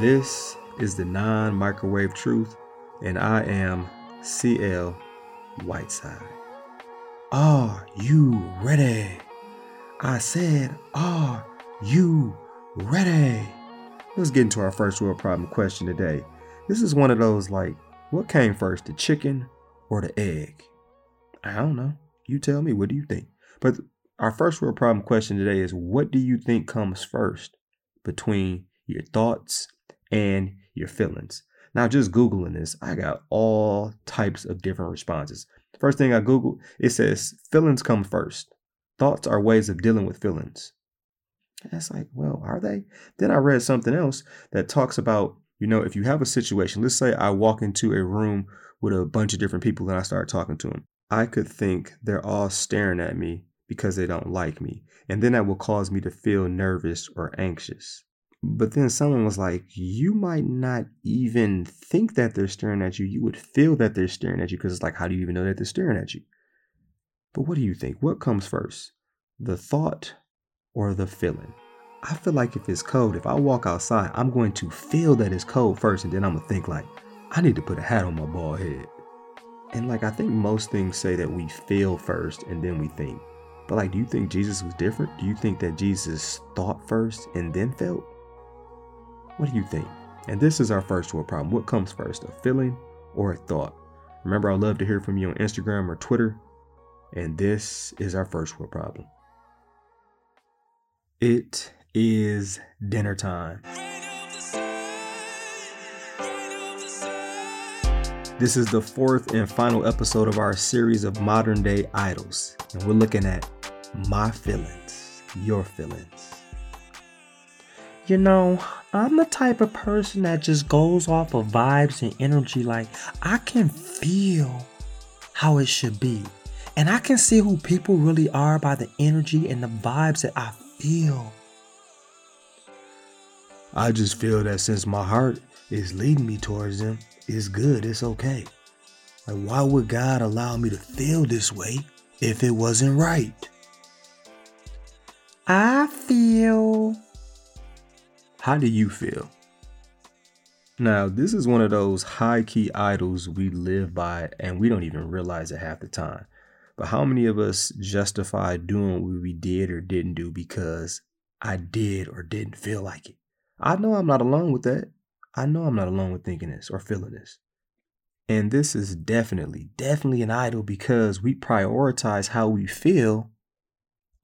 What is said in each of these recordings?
This is the non microwave truth, and I am CL Whiteside. Are you ready? I said, Are you ready? Let's get into our first world problem question today. This is one of those like, what came first, the chicken or the egg? I don't know. You tell me, what do you think? But our first world problem question today is what do you think comes first between your thoughts and your feelings? Now, just Googling this, I got all types of different responses. First thing I Googled, it says feelings come first. Thoughts are ways of dealing with feelings. That's like, well, are they? Then I read something else that talks about, you know, if you have a situation, let's say I walk into a room with a bunch of different people and I start talking to them. I could think they're all staring at me because they don't like me. And then that will cause me to feel nervous or anxious. But then someone was like, you might not even think that they're staring at you. You would feel that they're staring at you because it's like, how do you even know that they're staring at you? But what do you think? What comes first? The thought or the feeling. I feel like if it's cold, if I walk outside, I'm going to feel that it's cold first, and then I'm gonna think like, I need to put a hat on my bald head. And like I think most things say that we feel first and then we think. But like, do you think Jesus was different? Do you think that Jesus thought first and then felt? What do you think? And this is our first world problem. What comes first, a feeling or a thought? Remember, I love to hear from you on Instagram or Twitter. And this is our first world problem. It is dinner time. This is the fourth and final episode of our series of modern day idols, and we're looking at my feelings, your feelings. You know, I'm the type of person that just goes off of vibes and energy. Like, I can feel how it should be. And I can see who people really are by the energy and the vibes that I feel. I just feel that since my heart is leading me towards them, it's good, it's okay. Like, why would God allow me to feel this way if it wasn't right? I feel. How do you feel? Now, this is one of those high key idols we live by and we don't even realize it half the time. But how many of us justify doing what we did or didn't do because I did or didn't feel like it? I know I'm not alone with that. I know I'm not alone with thinking this or feeling this. And this is definitely, definitely an idol because we prioritize how we feel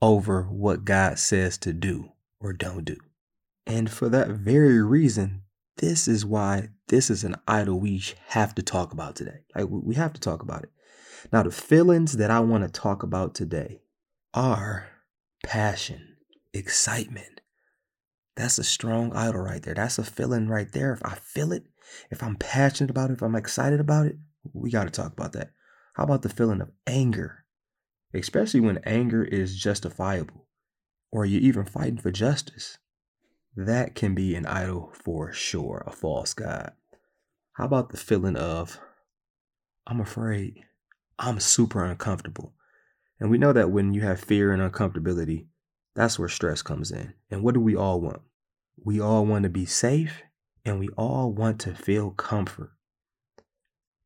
over what God says to do or don't do. And for that very reason, this is why this is an idol we have to talk about today. Like, we have to talk about it. Now, the feelings that I want to talk about today are passion, excitement. That's a strong idol right there. That's a feeling right there. If I feel it, if I'm passionate about it, if I'm excited about it, we got to talk about that. How about the feeling of anger? Especially when anger is justifiable or you're even fighting for justice. That can be an idol for sure, a false God. How about the feeling of, I'm afraid? I'm super uncomfortable. And we know that when you have fear and uncomfortability, that's where stress comes in. And what do we all want? We all want to be safe and we all want to feel comfort.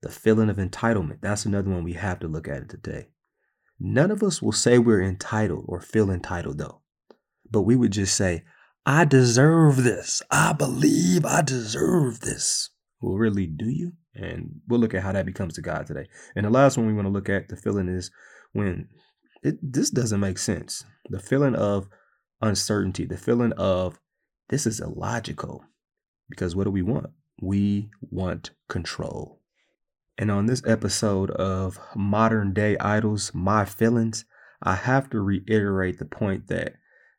The feeling of entitlement, that's another one we have to look at today. None of us will say we're entitled or feel entitled though, but we would just say, I deserve this. I believe I deserve this. Well, really, do you? And we'll look at how that becomes to God today. And the last one we want to look at, the feeling is when it this doesn't make sense. The feeling of uncertainty, the feeling of this is illogical. Because what do we want? We want control. And on this episode of Modern Day Idols, My Feelings, I have to reiterate the point that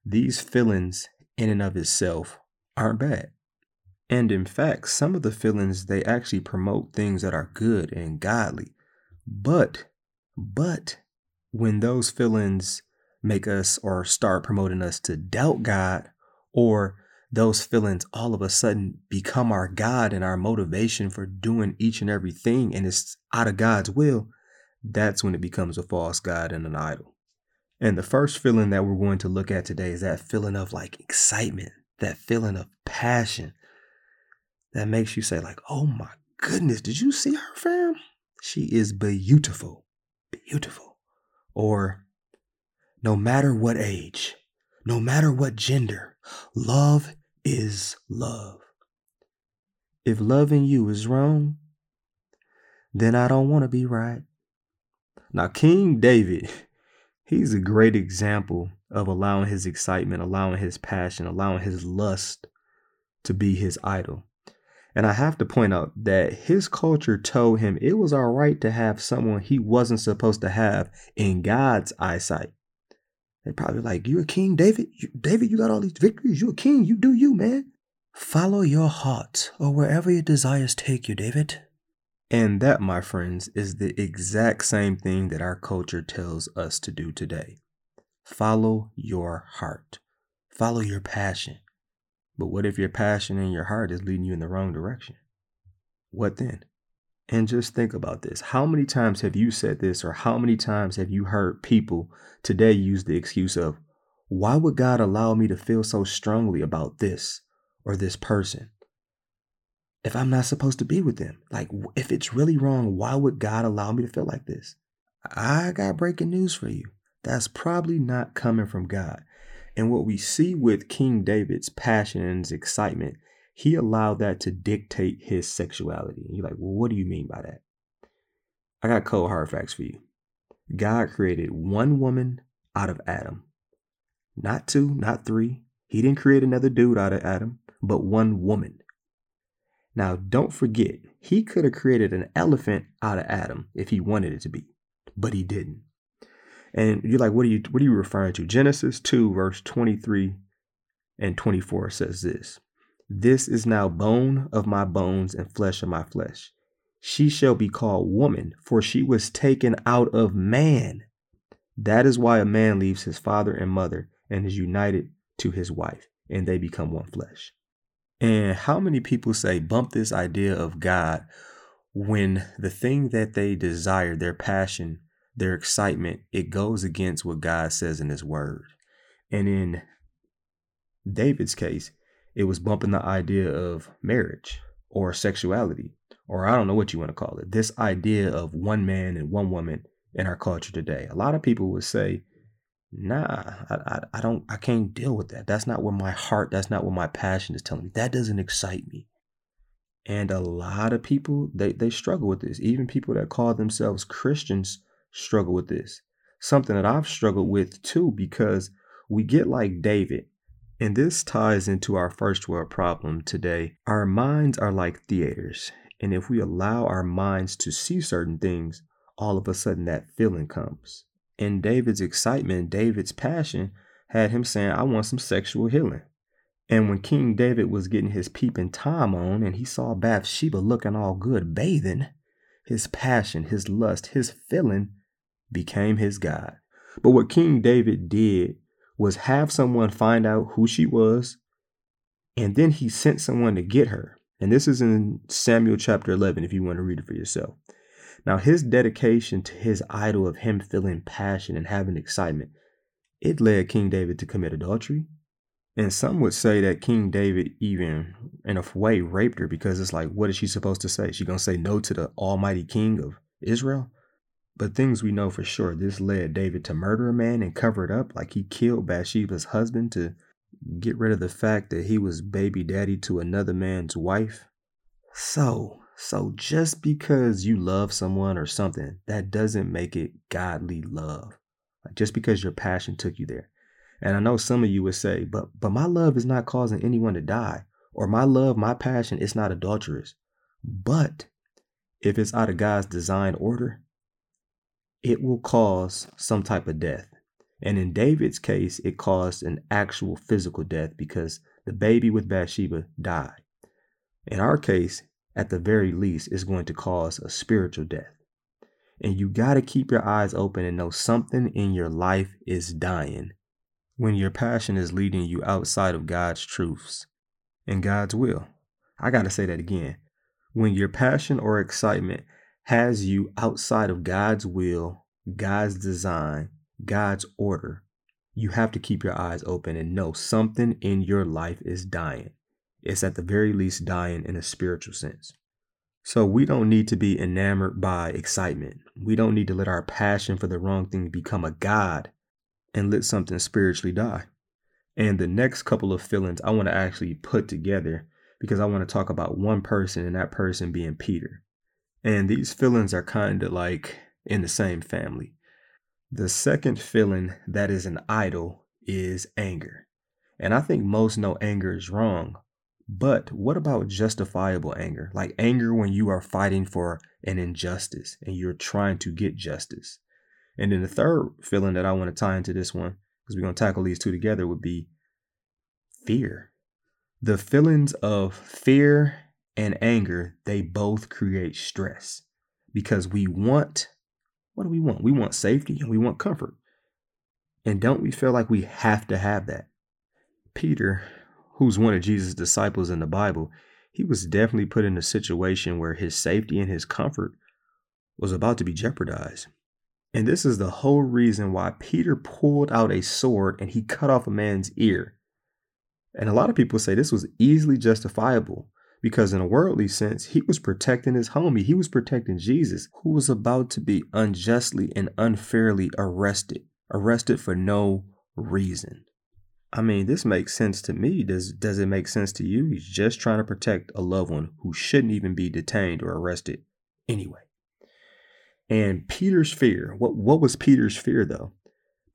these feelings in and of itself aren't bad. And in fact, some of the feelings they actually promote things that are good and godly. But but when those feelings make us or start promoting us to doubt God or those feelings all of a sudden become our God and our motivation for doing each and everything and it's out of God's will, that's when it becomes a false God and an idol. And the first feeling that we're going to look at today is that feeling of like excitement, that feeling of passion, that makes you say, like, oh my goodness, did you see her, fam? She is beautiful. Beautiful. Or no matter what age, no matter what gender, love is love. If loving you is wrong, then I don't want to be right. Now, King David, he's a great example of allowing his excitement, allowing his passion, allowing his lust to be his idol. And I have to point out that his culture told him it was all right to have someone he wasn't supposed to have in God's eyesight. They're probably like, You're a king, David? You, David, you got all these victories. You're a king. You do you, man. Follow your heart or wherever your desires take you, David. And that, my friends, is the exact same thing that our culture tells us to do today. Follow your heart. Follow your passion. But what if your passion and your heart is leading you in the wrong direction? What then? And just think about this. How many times have you said this, or how many times have you heard people today use the excuse of, why would God allow me to feel so strongly about this or this person? If I'm not supposed to be with them, like if it's really wrong, why would God allow me to feel like this? I got breaking news for you. That's probably not coming from God. And what we see with King David's passion and his excitement, he allowed that to dictate his sexuality. And you're like, well, what do you mean by that? I got cold hard facts for you. God created one woman out of Adam, not two, not three. He didn't create another dude out of Adam, but one woman. Now, don't forget, he could have created an elephant out of Adam if he wanted it to be, but he didn't. And you're like, what are you what are you referring to? Genesis 2, verse 23 and 24 says this. This is now bone of my bones and flesh of my flesh. She shall be called woman, for she was taken out of man. That is why a man leaves his father and mother and is united to his wife, and they become one flesh. And how many people say bump this idea of God when the thing that they desire, their passion, their excitement, it goes against what God says in His Word. And in David's case, it was bumping the idea of marriage or sexuality, or I don't know what you want to call it. This idea of one man and one woman in our culture today. A lot of people would say, nah, I, I, I don't, I can't deal with that. That's not what my heart, that's not what my passion is telling me. That doesn't excite me. And a lot of people, they, they struggle with this. Even people that call themselves Christians struggle with this. Something that I've struggled with too, because we get like David, and this ties into our first world problem today. Our minds are like theaters, and if we allow our minds to see certain things, all of a sudden that feeling comes. And David's excitement, David's passion, had him saying, I want some sexual healing. And when King David was getting his peeping time on and he saw Bathsheba looking all good bathing, his passion, his lust, his feeling became his God. But what King David did was have someone find out who she was, and then he sent someone to get her. And this is in Samuel chapter 11, if you want to read it for yourself. Now, his dedication to his idol of him feeling passion and having excitement, it led King David to commit adultery. And some would say that King David even, in a way, raped her because it's like, what is she supposed to say? She gonna say no to the Almighty King of Israel? But things we know for sure, this led David to murder a man and cover it up, like he killed Bathsheba's husband to get rid of the fact that he was baby daddy to another man's wife. So, so just because you love someone or something, that doesn't make it godly love. Just because your passion took you there. And I know some of you would say, but but my love is not causing anyone to die, or my love, my passion, it's not adulterous. But if it's out of God's design order, it will cause some type of death. And in David's case, it caused an actual physical death because the baby with Bathsheba died. In our case, at the very least, it's going to cause a spiritual death. And you got to keep your eyes open and know something in your life is dying when your passion is leading you outside of God's truths and God's will. I got to say that again. When your passion or excitement has you outside of God's will, God's design, God's order, you have to keep your eyes open and know something in your life is dying. It's at the very least dying in a spiritual sense. So we don't need to be enamored by excitement. We don't need to let our passion for the wrong thing become a God and let something spiritually die. And the next couple of feelings I want to actually put together because I want to talk about one person and that person being Peter. And these feelings are kind of like in the same family. The second feeling that is an idol is anger. And I think most know anger is wrong. But what about justifiable anger? Like anger when you are fighting for an injustice and you're trying to get justice. And then the third feeling that I want to tie into this one, because we're going to tackle these two together, would be fear. The feelings of fear and anger, they both create stress because we want what do we want? We want safety and we want comfort. And don't we feel like we have to have that? Peter, who's one of Jesus' disciples in the Bible, he was definitely put in a situation where his safety and his comfort was about to be jeopardized. And this is the whole reason why Peter pulled out a sword and he cut off a man's ear. And a lot of people say this was easily justifiable because, in a worldly sense, he was protecting his homie. He was protecting Jesus, who was about to be unjustly and unfairly arrested, arrested for no reason. I mean, this makes sense to me. Does does it make sense to you? He's just trying to protect a loved one who shouldn't even be detained or arrested anyway. And Peter's fear, what what was Peter's fear though?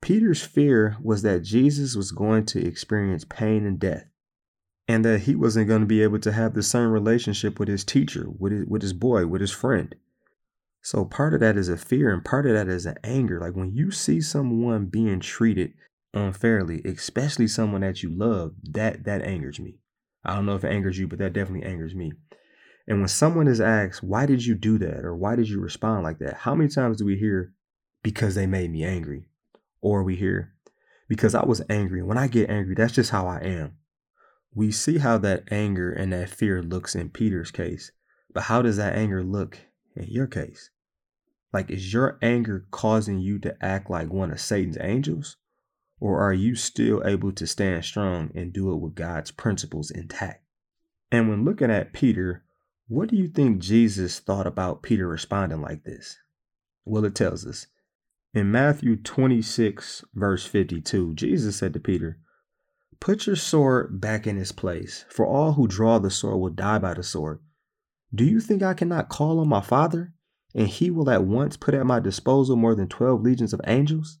Peter's fear was that Jesus was going to experience pain and death and that he wasn't going to be able to have the same relationship with his teacher, with his, with his boy, with his friend. So part of that is a fear and part of that is an anger. Like when you see someone being treated unfairly, especially someone that you love, that that angers me. I don't know if it angers you, but that definitely angers me. And when someone is asked, why did you do that? Or why did you respond like that? How many times do we hear, because they made me angry? Or we hear, because I was angry. When I get angry, that's just how I am we see how that anger and that fear looks in Peter's case, but how does that anger look in your case? Like, is your anger causing you to act like one of Satan's angels? Or are you still able to stand strong and do it with God's principles intact? And when looking at Peter, what do you think Jesus thought about Peter responding like this? Well, it tells us in Matthew 26, verse 52, Jesus said to Peter, Put your sword back in its place, for all who draw the sword will die by the sword. Do you think I cannot call on my Father, and he will at once put at my disposal more than 12 legions of angels?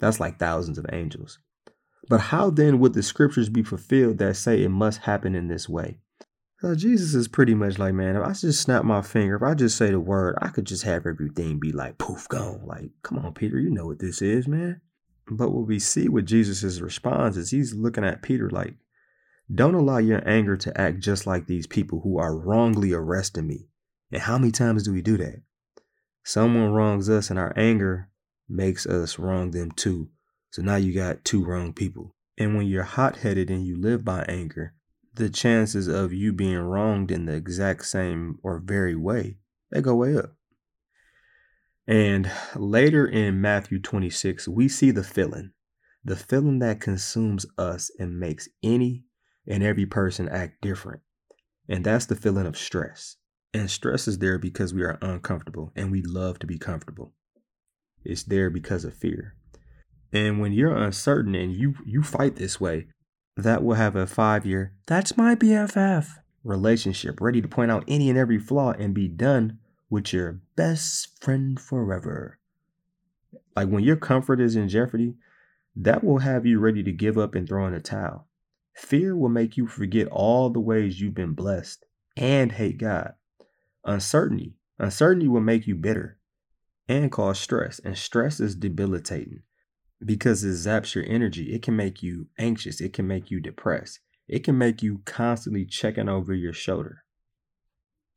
That's like thousands of angels. But how then would the scriptures be fulfilled that say it must happen in this way? So Jesus is pretty much like, man, if I just snap my finger, if I just say the word, I could just have everything be like poof gone. Like, come on, Peter, you know what this is, man. But what we see with Jesus' response is he's looking at Peter like, don't allow your anger to act just like these people who are wrongly arresting me. And how many times do we do that? Someone wrongs us and our anger makes us wrong them too. So now you got two wrong people. And when you're hot headed and you live by anger, the chances of you being wronged in the exact same or very way, they go way up. And later in Matthew 26, we see the feeling, the feeling that consumes us and makes any and every person act different. And that's the feeling of stress. And stress is there because we are uncomfortable and we love to be comfortable. It's there because of fear. And when you're uncertain and you you fight this way, that will have a 5-year that's my BFF relationship ready to point out any and every flaw and be done with your best friend forever. Like when your comfort is in jeopardy, that will have you ready to give up and throw in a towel. Fear will make you forget all the ways you've been blessed and hate God. Uncertainty, uncertainty will make you bitter and cause stress, and stress is debilitating because it zaps your energy. It can make you anxious, it can make you depressed, it can make you constantly checking over your shoulder.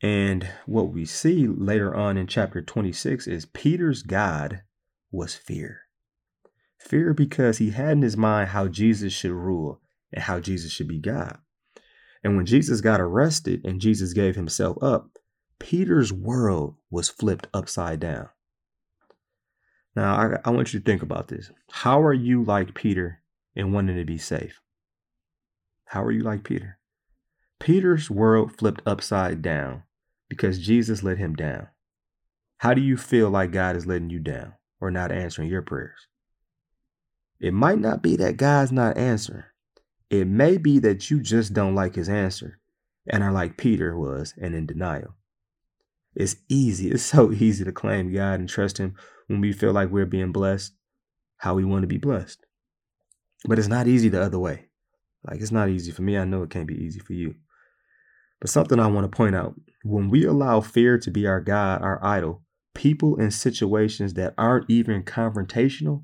And what we see later on in chapter 26 is Peter's God was fear. Fear because he had in his mind how Jesus should rule and how Jesus should be God. And when Jesus got arrested and Jesus gave himself up, Peter's world was flipped upside down. Now, I, I, want you to think about this. How are you like Peter in wanting to be safe? How are you like Peter? Peter's world flipped upside down because Jesus let him down. How do you feel like God is letting you down or not answering your prayers? It might not be that God's not answering. It may be that you just don't like his answer and are like Peter was and in denial. It's easy. It's so easy to claim God and trust him when we feel like we're being blessed how we want to be blessed. But it's not easy the other way. Like it's not easy for me. I know it can't be easy for you. But something I want to point out when we allow fear to be our God, our idol, people in situations that aren't even confrontational,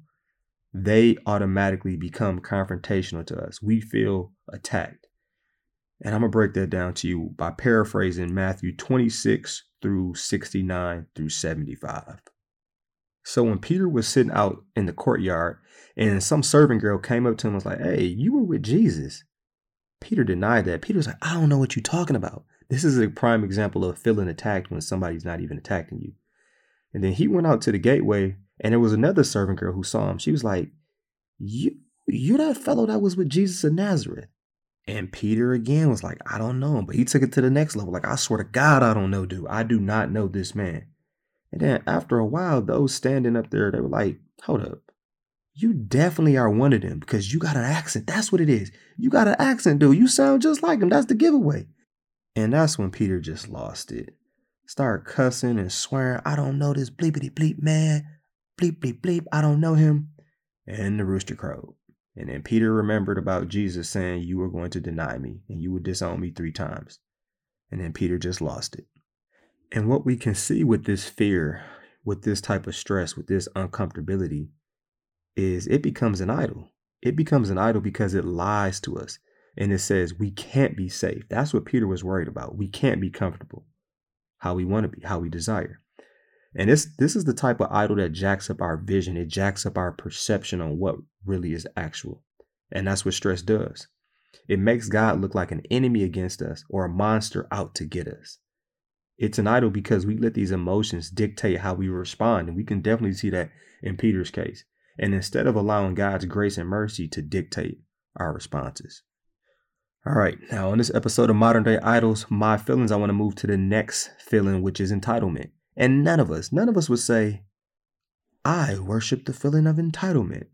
they automatically become confrontational to us. We feel attacked. And I'm going to break that down to you by paraphrasing Matthew 26 through 69 through 75. So when Peter was sitting out in the courtyard and some servant girl came up to him and was like, Hey, you were with Jesus. Peter denied that. Peter was like, I don't know what you're talking about. This is a prime example of feeling attacked when somebody's not even attacking you. And then he went out to the gateway and there was another servant girl who saw him. She was like, You you're that fellow that was with Jesus of Nazareth. And Peter again was like, I don't know him. But he took it to the next level. Like, I swear to God, I don't know, dude. I do not know this man. And then after a while, those standing up there, they were like, hold up. You definitely are one of them because you got an accent. That's what it is. You got an accent, dude. You sound just like him. That's the giveaway. And that's when Peter just lost it. Start cussing and swearing, I don't know this bleepity bleep man. Bleep bleep bleep. I don't know him. And the rooster crowed. And then Peter remembered about Jesus saying, You were going to deny me and you would disown me three times. And then Peter just lost it. And what we can see with this fear, with this type of stress, with this uncomfortability, is it becomes an idol. It becomes an idol because it lies to us and it says we can't be safe. That's what Peter was worried about. We can't be comfortable how we want to be, how we desire. And this this is the type of idol that jacks up our vision. It jacks up our perception on what really is actual. And that's what stress does. It makes God look like an enemy against us or a monster out to get us. It's an idol because we let these emotions dictate how we respond. And we can definitely see that in Peter's case. And instead of allowing God's grace and mercy to dictate our responses. All right, now on this episode of Modern Day Idols, my feelings, I want to move to the next feeling, which is entitlement. And none of us, none of us would say, I worship the feeling of entitlement.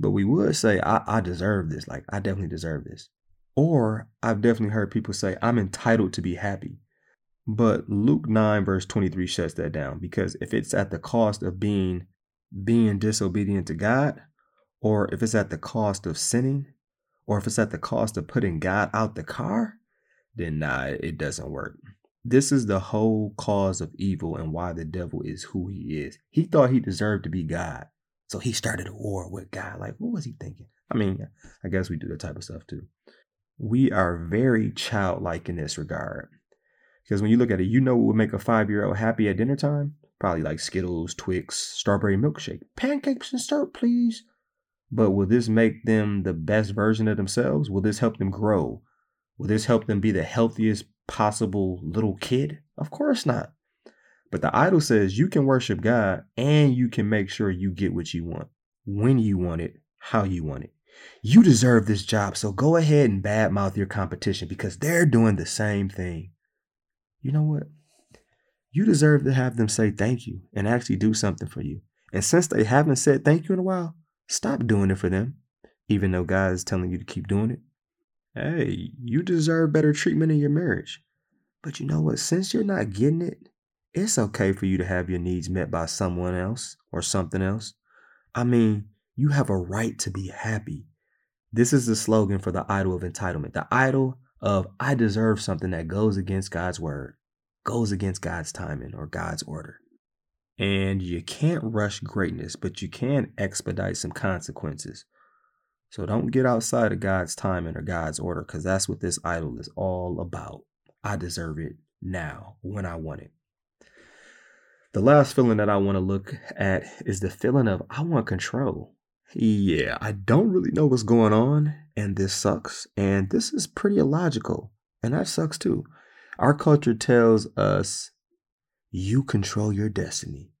But we would say, I, I deserve this. Like, I definitely deserve this. Or I've definitely heard people say, I'm entitled to be happy. But Luke 9 verse 23 shuts that down because if it's at the cost of being being disobedient to God, or if it's at the cost of sinning, or if it's at the cost of putting God out the car, then nah, it doesn't work. This is the whole cause of evil and why the devil is who he is. He thought he deserved to be God. So he started a war with God. Like, what was he thinking? I mean, I guess we do that type of stuff too. We are very childlike in this regard. Because when you look at it, you know what would make a five year old happy at dinner time? Probably like Skittles, Twix, strawberry milkshake, pancakes and syrup, please. But will this make them the best version of themselves? Will this help them grow? Will this help them be the healthiest possible little kid? Of course not. But the idol says you can worship God and you can make sure you get what you want, when you want it, how you want it. You deserve this job, so go ahead and badmouth your competition because they're doing the same thing you know what? You deserve to have them say thank you and actually do something for you. And since they haven't said thank you in a while, stop doing it for them, even though God is telling you to keep doing it. Hey, you deserve better treatment in your marriage. But you know what? Since you're not getting it, it's okay for you to have your needs met by someone else or something else. I mean, you have a right to be happy. This is the slogan for the idol of entitlement. The idol of I deserve something that goes against God's word, goes against God's timing or God's order. And you can't rush greatness, but you can expedite some consequences. So don't get outside of God's timing or God's order because that's what this idol is all about. I deserve it now when I want it. The last feeling that I want to look at is the feeling of I want control. Yeah, I don't really know what's going on, and this sucks. And this is pretty illogical, and that sucks too. Our culture tells us you control your destiny.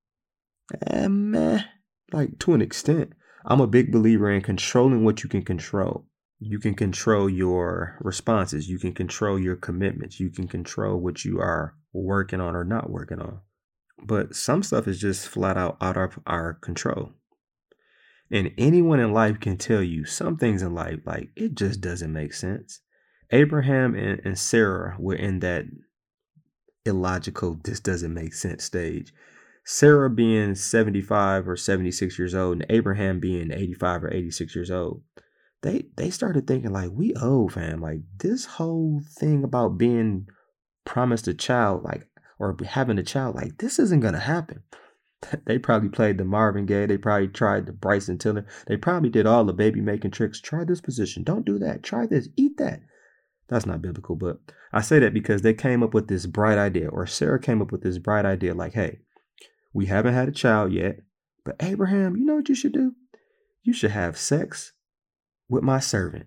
And meh, like to an extent. I'm a big believer in controlling what you can control. You can control your responses. You can control your commitments. You can control what you are working on or not working on. But some stuff is just flat out out of our control. And anyone in life can tell you some things in life, like it just doesn't make sense. Abraham and, and Sarah were in that illogical, this doesn't make sense stage. Sarah being 75 or 76 years old and Abraham being 85 or 86 years old, they they started thinking like we old fam. Like this whole thing about being promised a child, like or having a child, like this isn't gonna happen. They probably played the Marvin Gaye. They probably tried the Bryson Tiller. They probably did all the baby making tricks. Try this position. Don't do that. Try this. Eat that. That's not biblical, but I say that because they came up with this bright idea, or Sarah came up with this bright idea like, hey, we haven't had a child yet, but Abraham, you know what you should do? You should have sex with my servant,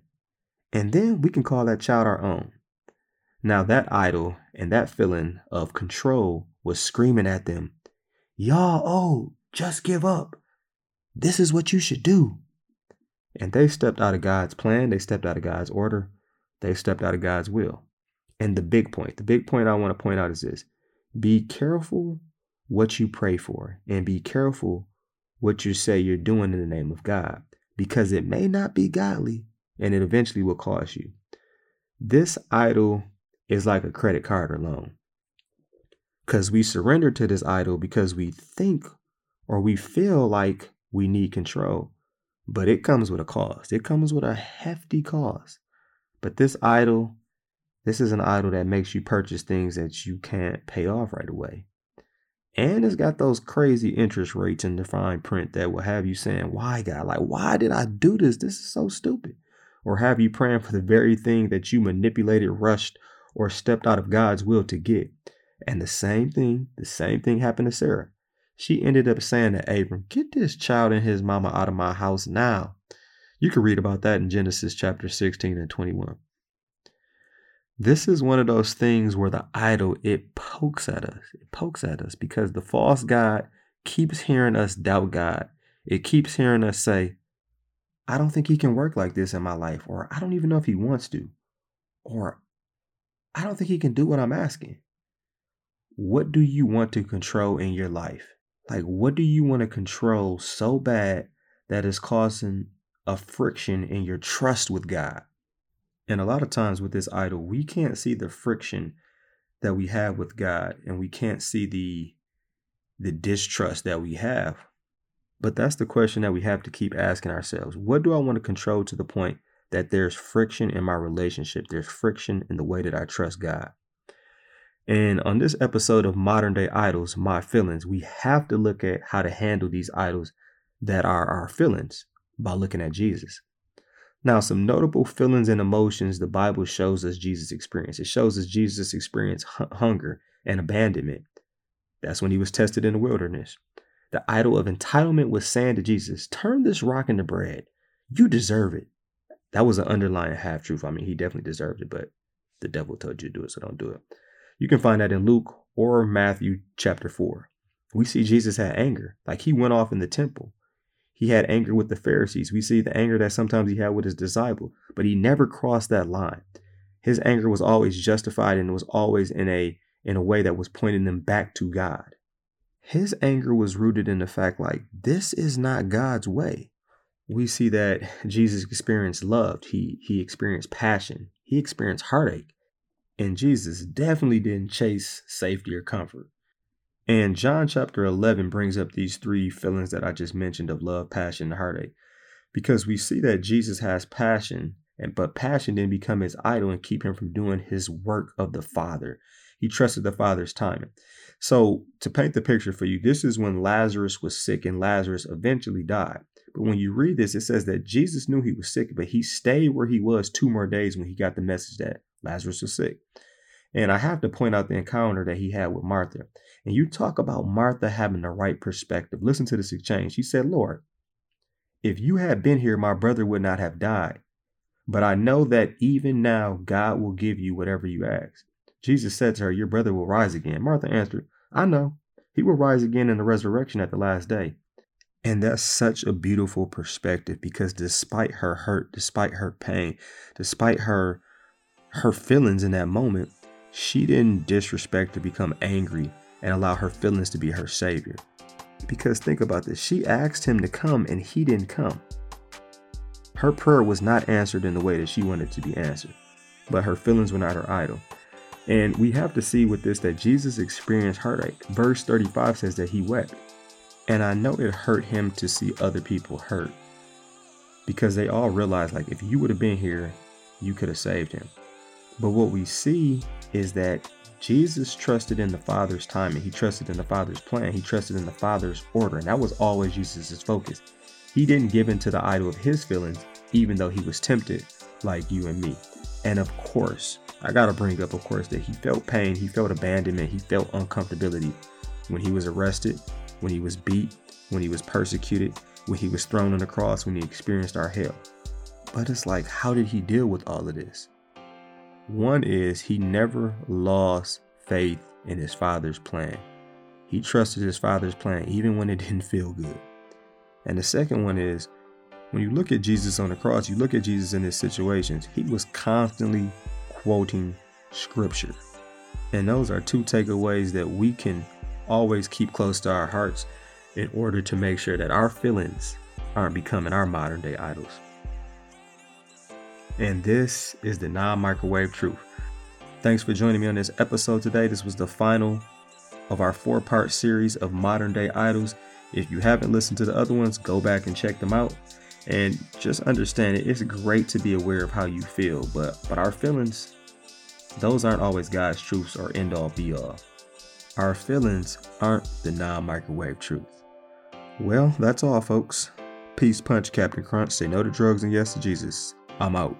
and then we can call that child our own. Now, that idol and that feeling of control was screaming at them, Y'all old, just give up. This is what you should do. And they stepped out of God's plan, they stepped out of God's order, they stepped out of God's will. And the big point, the big point I want to point out is this be careful what you pray for, and be careful what you say you're doing in the name of God, because it may not be godly and it eventually will cost you. This idol is like a credit card or loan. Because we surrender to this idol because we think or we feel like we need control. But it comes with a cost. It comes with a hefty cost. But this idol, this is an idol that makes you purchase things that you can't pay off right away. And it's got those crazy interest rates in the fine print that will have you saying, Why, God? Like, why did I do this? This is so stupid. Or have you praying for the very thing that you manipulated, rushed, or stepped out of God's will to get. And the same thing, the same thing happened to Sarah. She ended up saying to Abram, Get this child and his mama out of my house now. You can read about that in Genesis chapter 16 and 21. This is one of those things where the idol it pokes at us. It pokes at us because the false God keeps hearing us doubt God. It keeps hearing us say, I don't think he can work like this in my life, or I don't even know if he wants to, or I don't think he can do what I'm asking. What do you want to control in your life? Like, what do you want to control so bad that is causing a friction in your trust with God? And a lot of times with this idol, we can't see the friction that we have with God and we can't see the the distrust that we have. But that's the question that we have to keep asking ourselves. What do I want to control to the point that there's friction in my relationship? There's friction in the way that I trust God. And on this episode of Modern Day Idols, My Feelings, we have to look at how to handle these idols that are our feelings by looking at Jesus. Now, some notable feelings and emotions the Bible shows us Jesus experienced. It shows us Jesus experience hunger and abandonment. That's when he was tested in the wilderness. The idol of entitlement was saying to Jesus, Turn this rock into bread. You deserve it. That was an underlying half truth. I mean, he definitely deserved it, but the devil told you to do it, so don't do it. You can find that in Luke or Matthew chapter 4. We see Jesus had anger, like he went off in the temple. He had anger with the Pharisees. We see the anger that sometimes he had with his disciple, but he never crossed that line. His anger was always justified and was always in a in a way that was pointing them back to God. His anger was rooted in the fact like this is not God's way. We see that Jesus experienced love. He he experienced passion. He experienced heartache. And Jesus definitely didn't chase safety or comfort. And John chapter 11 brings up these three feelings that I just mentioned of love, passion, and heartache. Because we see that Jesus has passion, and but passion didn't become his idol and keep him from doing his work of the Father. He trusted the Father's timing. So, to paint the picture for you, this is when Lazarus was sick and Lazarus eventually died. But when you read this, it says that Jesus knew he was sick, but he stayed where he was two more days when he got the message that Lazarus was sick. And I have to point out the encounter that he had with Martha. And you talk about Martha having the right perspective. Listen to this exchange. She said, Lord, if you had been here, my brother would not have died. But I know that even now, God will give you whatever you ask. Jesus said to her, Your brother will rise again. Martha answered, I know. He will rise again in the resurrection at the last day. And that's such a beautiful perspective because despite her hurt, despite her pain, despite her her feelings in that moment, she didn't disrespect or become angry and allow her feelings to be her savior. Because think about this, she asked him to come and he didn't come. Her prayer was not answered in the way that she wanted to be answered, but her feelings were not her idol. And we have to see with this that Jesus experienced heartache. Verse 35 says that he wept. And I know it hurt him to see other people hurt because they all realized, like, if you would have been here, you could have saved him. But what we see is that Jesus trusted in the Father's timing. He trusted in the Father's plan. He trusted in the Father's order. And that was always Jesus' focus. He didn't give in to the idol of his feelings, even though he was tempted like you and me. And of course, I got to bring up, of course, that he felt pain, he felt abandonment, he felt uncomfortability when he was arrested, when he was beat, when he was persecuted, when he was thrown on the cross, when he experienced our hell. But it's like, how did he deal with all of this? One is he never lost faith in his father's plan. He trusted his father's plan even when it didn't feel good. And the second one is when you look at Jesus on the cross, you look at Jesus in his situations, he was constantly quoting scripture. And those are two takeaways that we can always keep close to our hearts in order to make sure that our feelings aren't becoming our modern day idols. And this is the non microwave truth. Thanks for joining me on this episode today. This was the final of our four part series of modern day idols. If you haven't listened to the other ones, go back and check them out. And just understand it, it's great to be aware of how you feel, but but our feelings those aren't always God's truths or end all be all. Our feelings aren't the non microwave truth. Well, that's all, folks. Peace, punch, Captain Crunch. Say no to drugs and yes to Jesus. I'm out.